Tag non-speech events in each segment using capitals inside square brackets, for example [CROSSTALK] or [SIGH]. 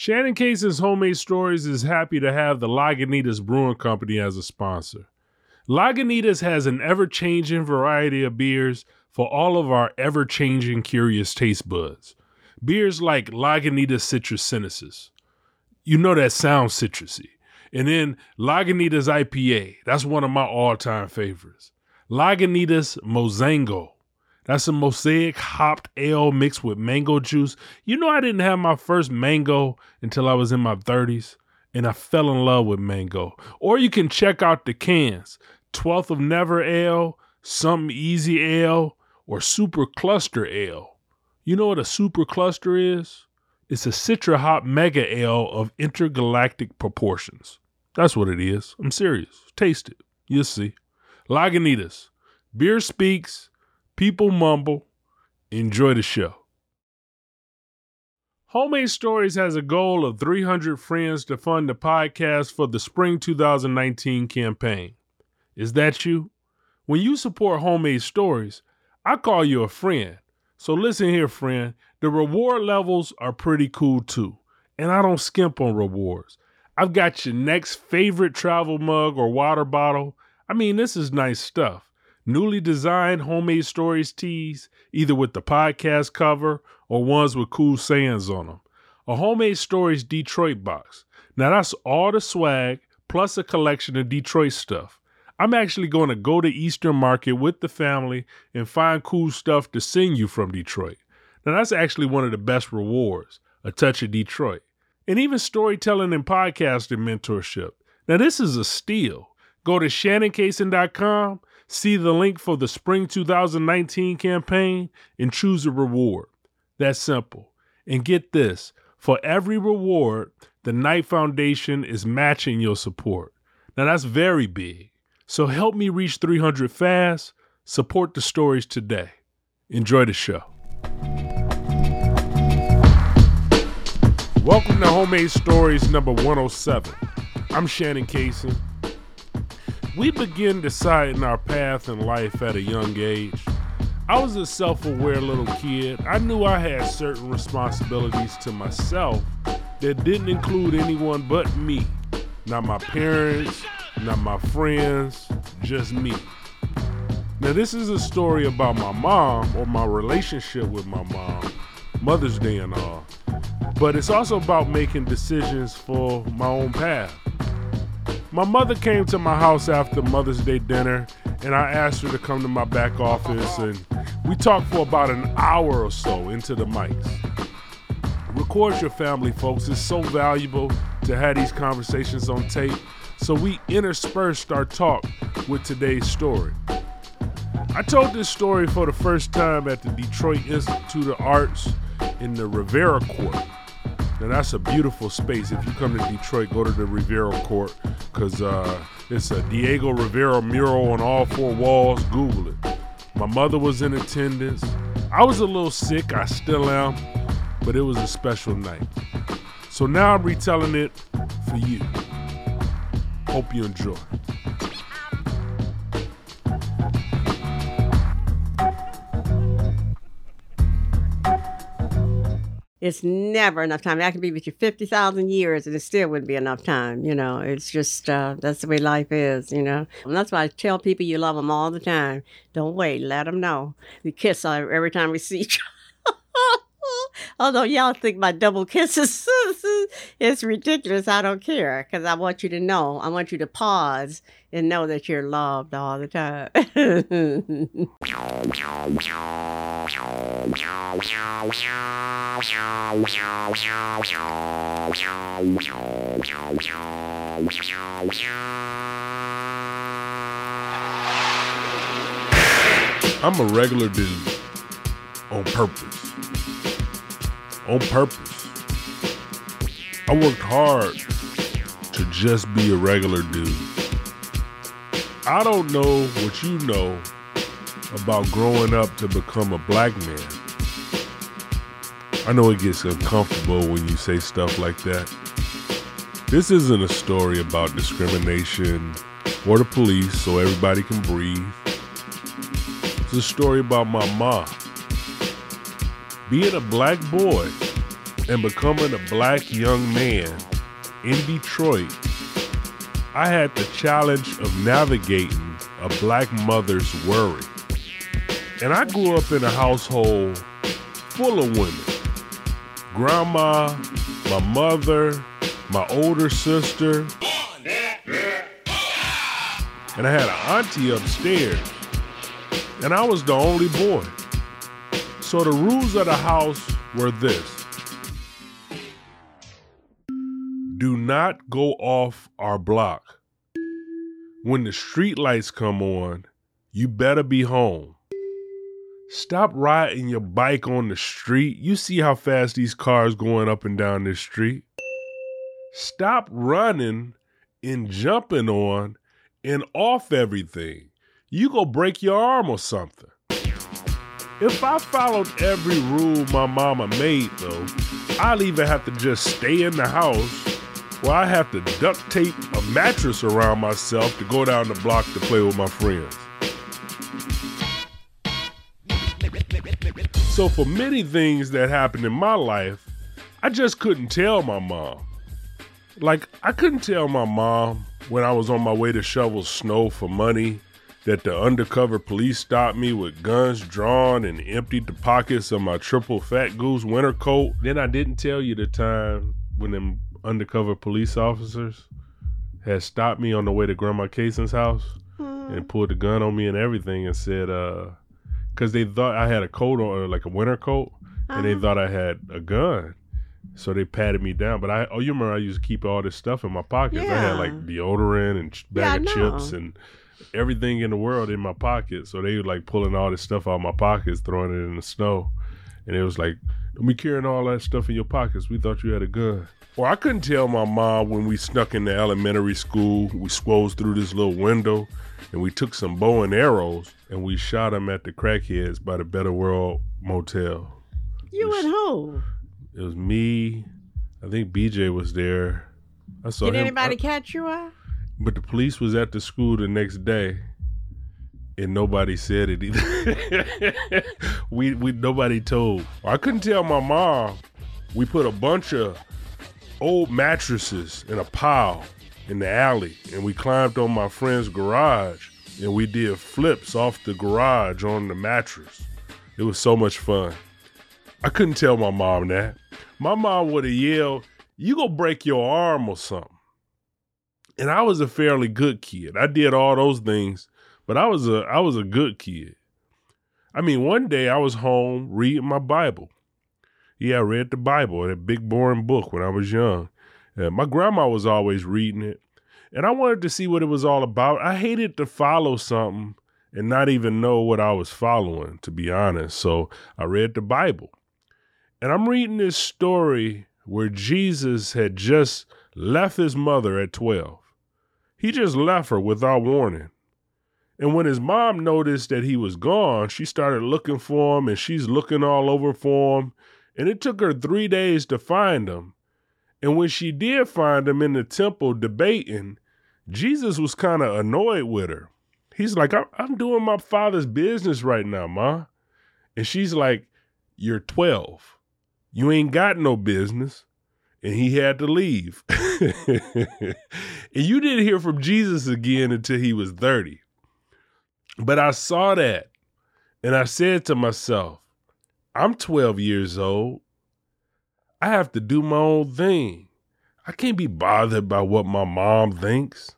Shannon Cason's Homemade Stories is happy to have the Lagunitas Brewing Company as a sponsor. Lagunitas has an ever changing variety of beers for all of our ever changing curious taste buds. Beers like Lagunitas Citrus Sinensis. You know that sounds citrusy. And then Lagunitas IPA. That's one of my all time favorites. Lagunitas Mosango. That's a mosaic hopped ale mixed with mango juice. You know, I didn't have my first mango until I was in my 30s, and I fell in love with mango. Or you can check out the cans 12th of Never Ale, Something Easy Ale, or Super Cluster Ale. You know what a super cluster is? It's a Citra Hop Mega Ale of intergalactic proportions. That's what it is. I'm serious. Taste it. You'll see. Lagunitas. Beer speaks. People mumble. Enjoy the show. Homemade Stories has a goal of 300 friends to fund the podcast for the spring 2019 campaign. Is that you? When you support Homemade Stories, I call you a friend. So listen here, friend. The reward levels are pretty cool too. And I don't skimp on rewards. I've got your next favorite travel mug or water bottle. I mean, this is nice stuff. Newly designed homemade stories tees, either with the podcast cover or ones with cool sayings on them. A homemade stories Detroit box. Now that's all the swag plus a collection of Detroit stuff. I'm actually going to go to Eastern Market with the family and find cool stuff to send you from Detroit. Now that's actually one of the best rewards, a touch of Detroit and even storytelling and podcasting mentorship. Now, this is a steal. Go to shannoncason.com, see the link for the spring 2019 campaign, and choose a reward. That's simple. And get this for every reward, the Knight Foundation is matching your support. Now, that's very big. So help me reach 300 fast. Support the stories today. Enjoy the show. Welcome to Homemade Stories number 107. I'm Shannon Cason. We begin deciding our path in life at a young age. I was a self aware little kid. I knew I had certain responsibilities to myself that didn't include anyone but me. Not my parents, not my friends, just me. Now, this is a story about my mom or my relationship with my mom, Mother's Day and all but it's also about making decisions for my own path. My mother came to my house after Mother's Day dinner, and I asked her to come to my back office, and we talked for about an hour or so into the mics. Record your family, folks. It's so valuable to have these conversations on tape. So we interspersed our talk with today's story. I told this story for the first time at the Detroit Institute of Arts in the Rivera Court. Now that's a beautiful space. If you come to Detroit, go to the Rivera Court because uh, it's a Diego Rivera mural on all four walls. Google it. My mother was in attendance. I was a little sick. I still am, but it was a special night. So now I'm retelling it for you. Hope you enjoy. It's never enough time. I could be with you 50,000 years and it still wouldn't be enough time. You know, it's just, uh, that's the way life is, you know. And that's why I tell people you love them all the time. Don't wait, let them know. We kiss every time we see each other. [LAUGHS] Although y'all think my double kisses [LAUGHS] is ridiculous, I don't care because I want you to know. I want you to pause and know that you're loved all the time. [LAUGHS] I'm a regular dude on purpose on purpose. I worked hard to just be a regular dude. I don't know what you know about growing up to become a black man. I know it gets uncomfortable when you say stuff like that. This isn't a story about discrimination or the police so everybody can breathe. It's a story about my mom being a black boy and becoming a black young man in Detroit, I had the challenge of navigating a black mother's worry. And I grew up in a household full of women grandma, my mother, my older sister, and I had an auntie upstairs, and I was the only boy. So the rules of the house were this do not go off our block. When the street lights come on, you better be home. Stop riding your bike on the street. You see how fast these cars going up and down this street. Stop running and jumping on and off everything. You go break your arm or something. If I followed every rule my mama made though, I'd even have to just stay in the house where I have to duct tape a mattress around myself to go down the block to play with my friends. So, for many things that happened in my life, I just couldn't tell my mom. Like, I couldn't tell my mom when I was on my way to shovel snow for money that the undercover police stopped me with guns drawn and emptied the pockets of my triple fat goose winter coat. Then I didn't tell you the time when them undercover police officers had stopped me on the way to Grandma Cason's house mm. and pulled the gun on me and everything and said, uh, because they thought I had a coat on, like a winter coat, uh-huh. and they uh-huh. thought I had a gun. So they patted me down. But I, oh, you remember I used to keep all this stuff in my pockets. Yeah. I had like deodorant and bag yeah, of chips and everything in the world in my pocket. So they were like pulling all this stuff out of my pockets, throwing it in the snow. And it was like, don't be carrying all that stuff in your pockets. We thought you had a gun. Or I couldn't tell my mom when we snuck into elementary school. We squoze through this little window and we took some bow and arrows and we shot them at the crackheads by the Better World Motel. You went home. It was me. I think BJ was there. I saw Did him. anybody I, catch you out? But the police was at the school the next day, and nobody said it either. [LAUGHS] we we nobody told. I couldn't tell my mom. We put a bunch of old mattresses in a pile in the alley, and we climbed on my friend's garage, and we did flips off the garage on the mattress. It was so much fun. I couldn't tell my mom that. My mom would have yelled, "You go break your arm or something." And I was a fairly good kid. I did all those things, but I was a I was a good kid. I mean, one day I was home reading my Bible. Yeah, I read the Bible, that big boring book when I was young. And my grandma was always reading it, and I wanted to see what it was all about. I hated to follow something and not even know what I was following, to be honest. So I read the Bible. And I'm reading this story where Jesus had just left his mother at 12. He just left her without warning. And when his mom noticed that he was gone, she started looking for him and she's looking all over for him. And it took her three days to find him. And when she did find him in the temple debating, Jesus was kind of annoyed with her. He's like, I'm doing my father's business right now, Ma. And she's like, You're 12. You ain't got no business and he had to leave. [LAUGHS] and you didn't hear from Jesus again until he was 30. But I saw that and I said to myself, I'm 12 years old. I have to do my own thing. I can't be bothered by what my mom thinks.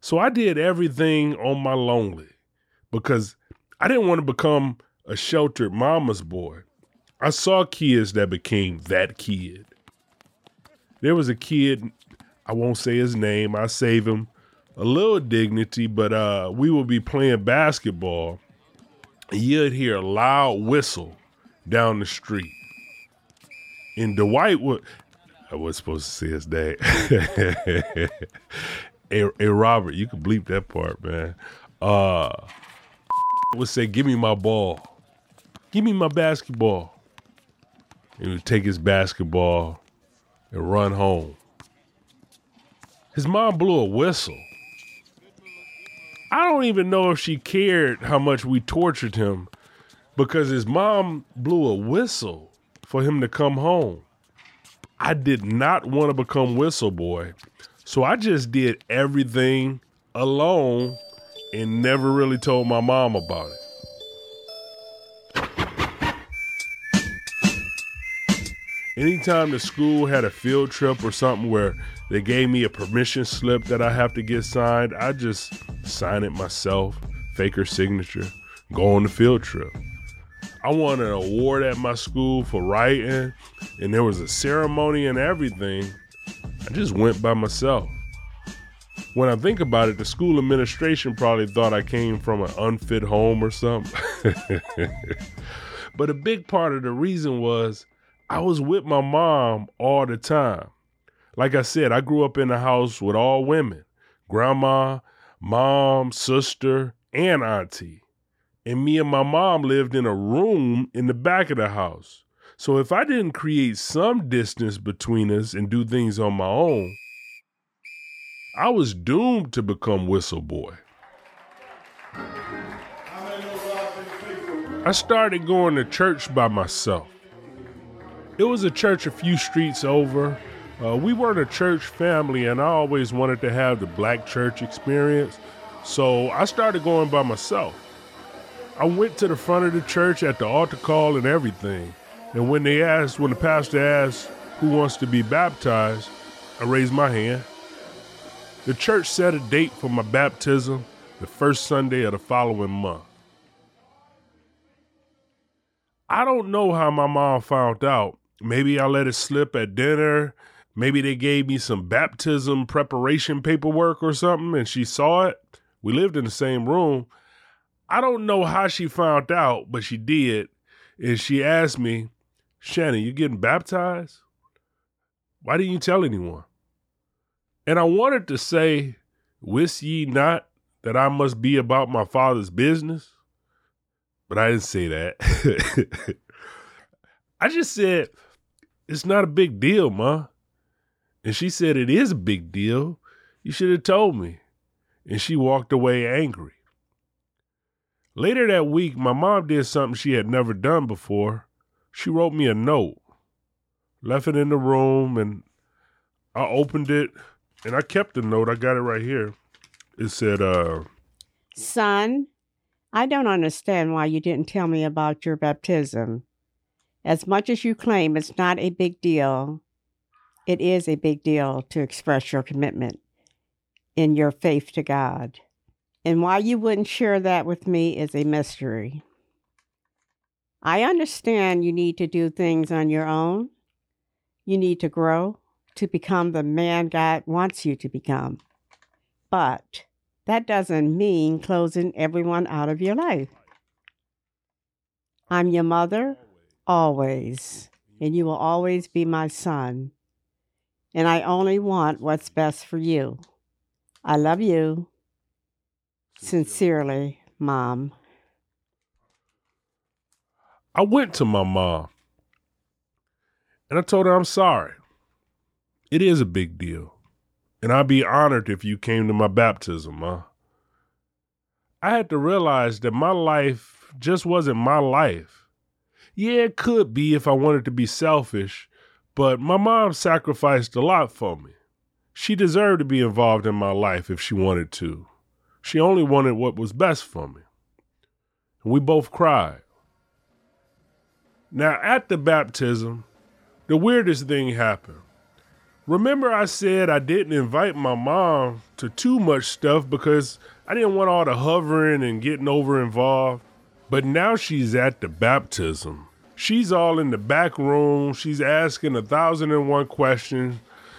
So I did everything on my lonely because I didn't want to become a sheltered mama's boy. I saw kids that became that kid there was a kid, I won't say his name, I save him a little dignity, but uh, we would be playing basketball and you'd hear a loud whistle down the street. And Dwight would, I was supposed to say his name. [LAUGHS] hey, hey, Robert, you can bleep that part, man. Uh, would say, Give me my ball. Give me my basketball. He would take his basketball and run home. His mom blew a whistle. I don't even know if she cared how much we tortured him because his mom blew a whistle for him to come home. I did not want to become whistle boy, so I just did everything alone and never really told my mom about it. Anytime the school had a field trip or something where they gave me a permission slip that I have to get signed, I just sign it myself, fake her signature, go on the field trip. I won an award at my school for writing, and there was a ceremony and everything. I just went by myself. When I think about it, the school administration probably thought I came from an unfit home or something. [LAUGHS] but a big part of the reason was I was with my mom all the time. Like I said, I grew up in a house with all women grandma, mom, sister, and auntie. And me and my mom lived in a room in the back of the house. So if I didn't create some distance between us and do things on my own, I was doomed to become whistle boy. I started going to church by myself. It was a church a few streets over. Uh, we weren't a church family, and I always wanted to have the black church experience. So I started going by myself. I went to the front of the church at the altar call and everything. And when they asked, when the pastor asked who wants to be baptized, I raised my hand. The church set a date for my baptism the first Sunday of the following month. I don't know how my mom found out, Maybe I let it slip at dinner. Maybe they gave me some baptism preparation paperwork or something and she saw it. We lived in the same room. I don't know how she found out, but she did. And she asked me, Shannon, you getting baptized? Why didn't you tell anyone? And I wanted to say, Wist ye not that I must be about my father's business? But I didn't say that. [LAUGHS] I just said, it's not a big deal, Ma. And she said, It is a big deal. You should have told me. And she walked away angry. Later that week, my mom did something she had never done before. She wrote me a note, left it in the room, and I opened it and I kept the note. I got it right here. It said, uh, Son, I don't understand why you didn't tell me about your baptism. As much as you claim it's not a big deal, it is a big deal to express your commitment in your faith to God. And why you wouldn't share that with me is a mystery. I understand you need to do things on your own. You need to grow to become the man God wants you to become. But that doesn't mean closing everyone out of your life. I'm your mother always, and you will always be my son. And I only want what's best for you. I love you. Sincerely, Mom. I went to my mom and I told her I'm sorry. It is a big deal. And I'd be honored if you came to my baptism, Ma. I had to realize that my life just wasn't my life. Yeah, it could be if I wanted to be selfish, but my mom sacrificed a lot for me. She deserved to be involved in my life if she wanted to. She only wanted what was best for me. And we both cried. Now, at the baptism, the weirdest thing happened. Remember, I said I didn't invite my mom to too much stuff because I didn't want all the hovering and getting over involved. But now she's at the baptism. She's all in the back room. She's asking a thousand and one questions.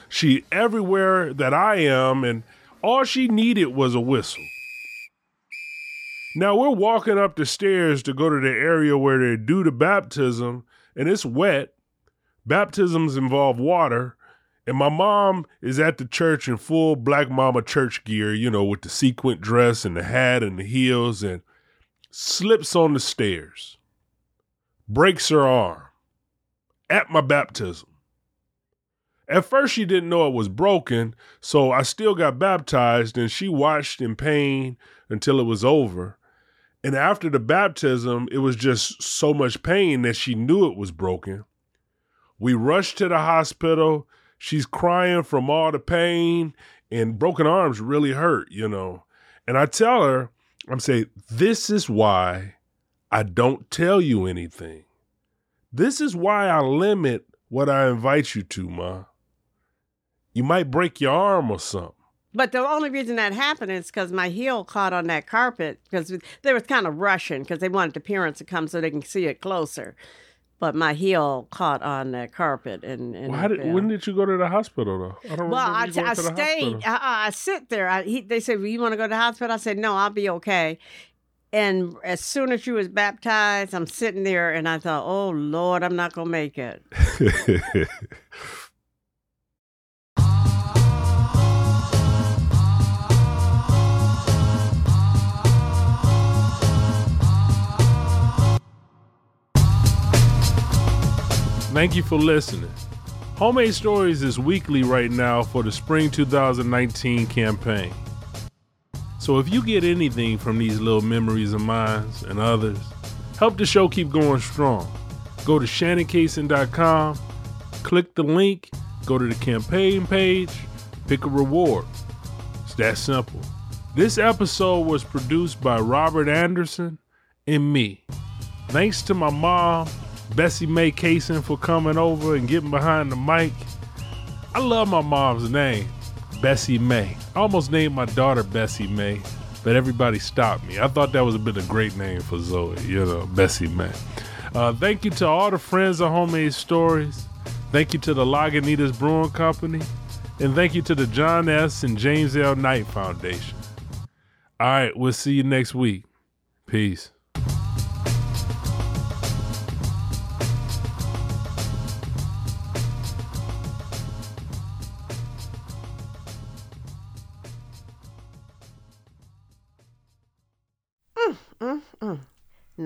She everywhere that I am, and all she needed was a whistle. Now we're walking up the stairs to go to the area where they do the baptism, and it's wet. Baptisms involve water, and my mom is at the church in full black mama church gear, you know, with the sequin dress and the hat and the heels, and slips on the stairs breaks her arm at my baptism. At first, she didn't know it was broken, so I still got baptized and she watched in pain until it was over. And after the baptism, it was just so much pain that she knew it was broken. We rushed to the hospital. She's crying from all the pain, and broken arms really hurt, you know. And I tell her, I'm saying, this is why I don't tell you anything. This is why I limit what I invite you to, Ma. You might break your arm or something. But the only reason that happened is because my heel caught on that carpet because they was kind of rushing because they wanted the parents to come so they can see it closer. But my heel caught on that carpet and. and well, did, when did you go to the hospital though? I don't well, I, I stayed. I, I, sit there. I, he, they said, well, "You want to go to the hospital?" I said, "No, I'll be okay." And as soon as she was baptized, I'm sitting there and I thought, "Oh Lord, I'm not gonna make it." [LAUGHS] Thank you for listening. Homemade Stories is weekly right now for the Spring 2019 campaign. So if you get anything from these little memories of mine and others, help the show keep going strong. Go to ShannonCason.com, click the link, go to the campaign page, pick a reward. It's that simple. This episode was produced by Robert Anderson and me. Thanks to my mom Bessie Mae Cason for coming over and getting behind the mic. I love my mom's name, Bessie Mae. I almost named my daughter Bessie Mae, but everybody stopped me. I thought that was a bit a great name for Zoe, you know, Bessie Mae. Uh, thank you to all the friends of Homemade Stories. Thank you to the Lagunitas Brewing Company. And thank you to the John S. and James L. Knight Foundation. All right, we'll see you next week. Peace.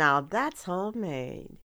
Now that's homemade.